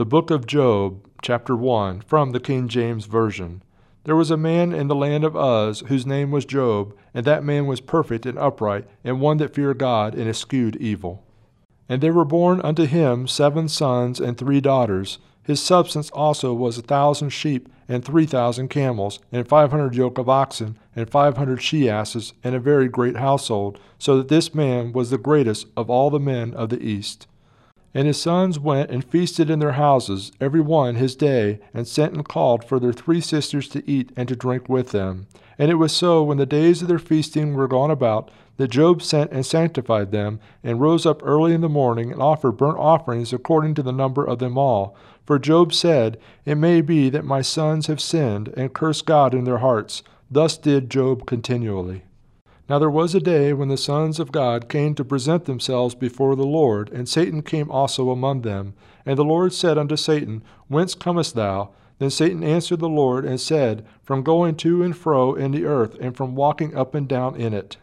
The book of Job, chapter 1, from the King James Version. There was a man in the land of Uz whose name was Job, and that man was perfect and upright, and one that feared God and eschewed evil. And there were born unto him seven sons and three daughters. His substance also was a thousand sheep, and three thousand camels, and five hundred yoke of oxen, and five hundred she asses, and a very great household, so that this man was the greatest of all the men of the east. And his sons went and feasted in their houses, every one his day, and sent and called for their three sisters to eat and to drink with them. And it was so, when the days of their feasting were gone about, that Job sent and sanctified them, and rose up early in the morning, and offered burnt offerings according to the number of them all. For Job said, It may be that my sons have sinned, and cursed God in their hearts. Thus did Job continually. Now there was a day when the sons of God came to present themselves before the Lord, and Satan came also among them. And the Lord said unto Satan, Whence comest thou? Then Satan answered the Lord and said, From going to and fro in the earth, and from walking up and down in it.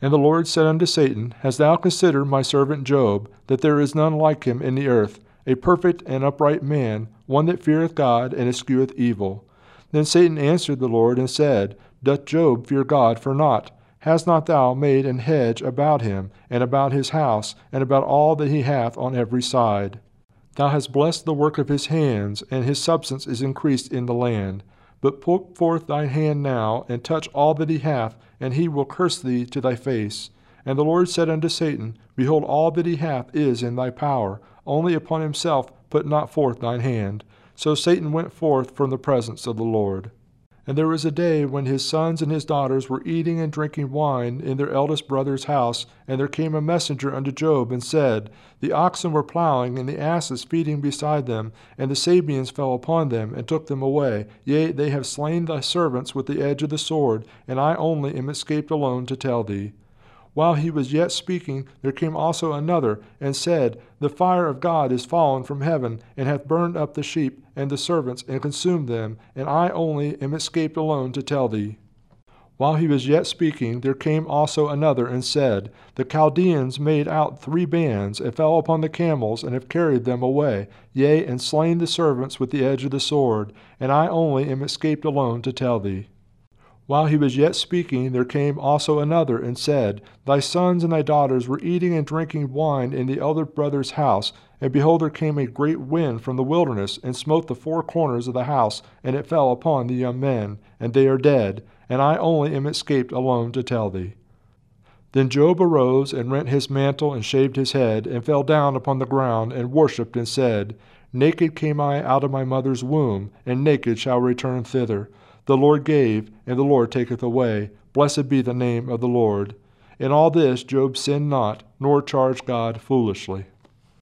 And the Lord said unto Satan, Hast thou considered my servant Job, that there is none like him in the earth, a perfect and upright man, one that feareth God and escheweth evil? Then Satan answered the Lord and said, Doth Job fear God for naught? Hast not thou made an hedge about him, and about his house, and about all that he hath on every side? Thou hast blessed the work of his hands, and his substance is increased in the land. But put forth thine hand now, and touch all that he hath, and he will curse thee to thy face. And the Lord said unto Satan, Behold, all that he hath is in thy power, only upon himself put not forth thine hand. So Satan went forth from the presence of the Lord. And there was a day when his sons and his daughters were eating and drinking wine in their eldest brother's house, and there came a messenger unto Job, and said, The oxen were plowing, and the asses feeding beside them, and the Sabeans fell upon them, and took them away. Yea, they have slain thy servants with the edge of the sword, and I only am escaped alone to tell thee. While he was yet speaking, there came also another, and said, The fire of God is fallen from heaven, and hath burned up the sheep and the servants, and consumed them, and I only am escaped alone to tell thee. While he was yet speaking, there came also another, and said, The Chaldeans made out three bands, and fell upon the camels, and have carried them away, yea, and slain the servants with the edge of the sword, and I only am escaped alone to tell thee. While he was yet speaking, there came also another, and said, Thy sons and thy daughters were eating and drinking wine in the elder brother's house, and behold, there came a great wind from the wilderness, and smote the four corners of the house, and it fell upon the young men, and they are dead, and I only am escaped alone to tell thee. Then Job arose, and rent his mantle, and shaved his head, and fell down upon the ground, and worshipped, and said, Naked came I out of my mother's womb, and naked shall return thither. The Lord gave, and the Lord taketh away. Blessed be the name of the Lord. In all this Job sinned not, nor charged God foolishly.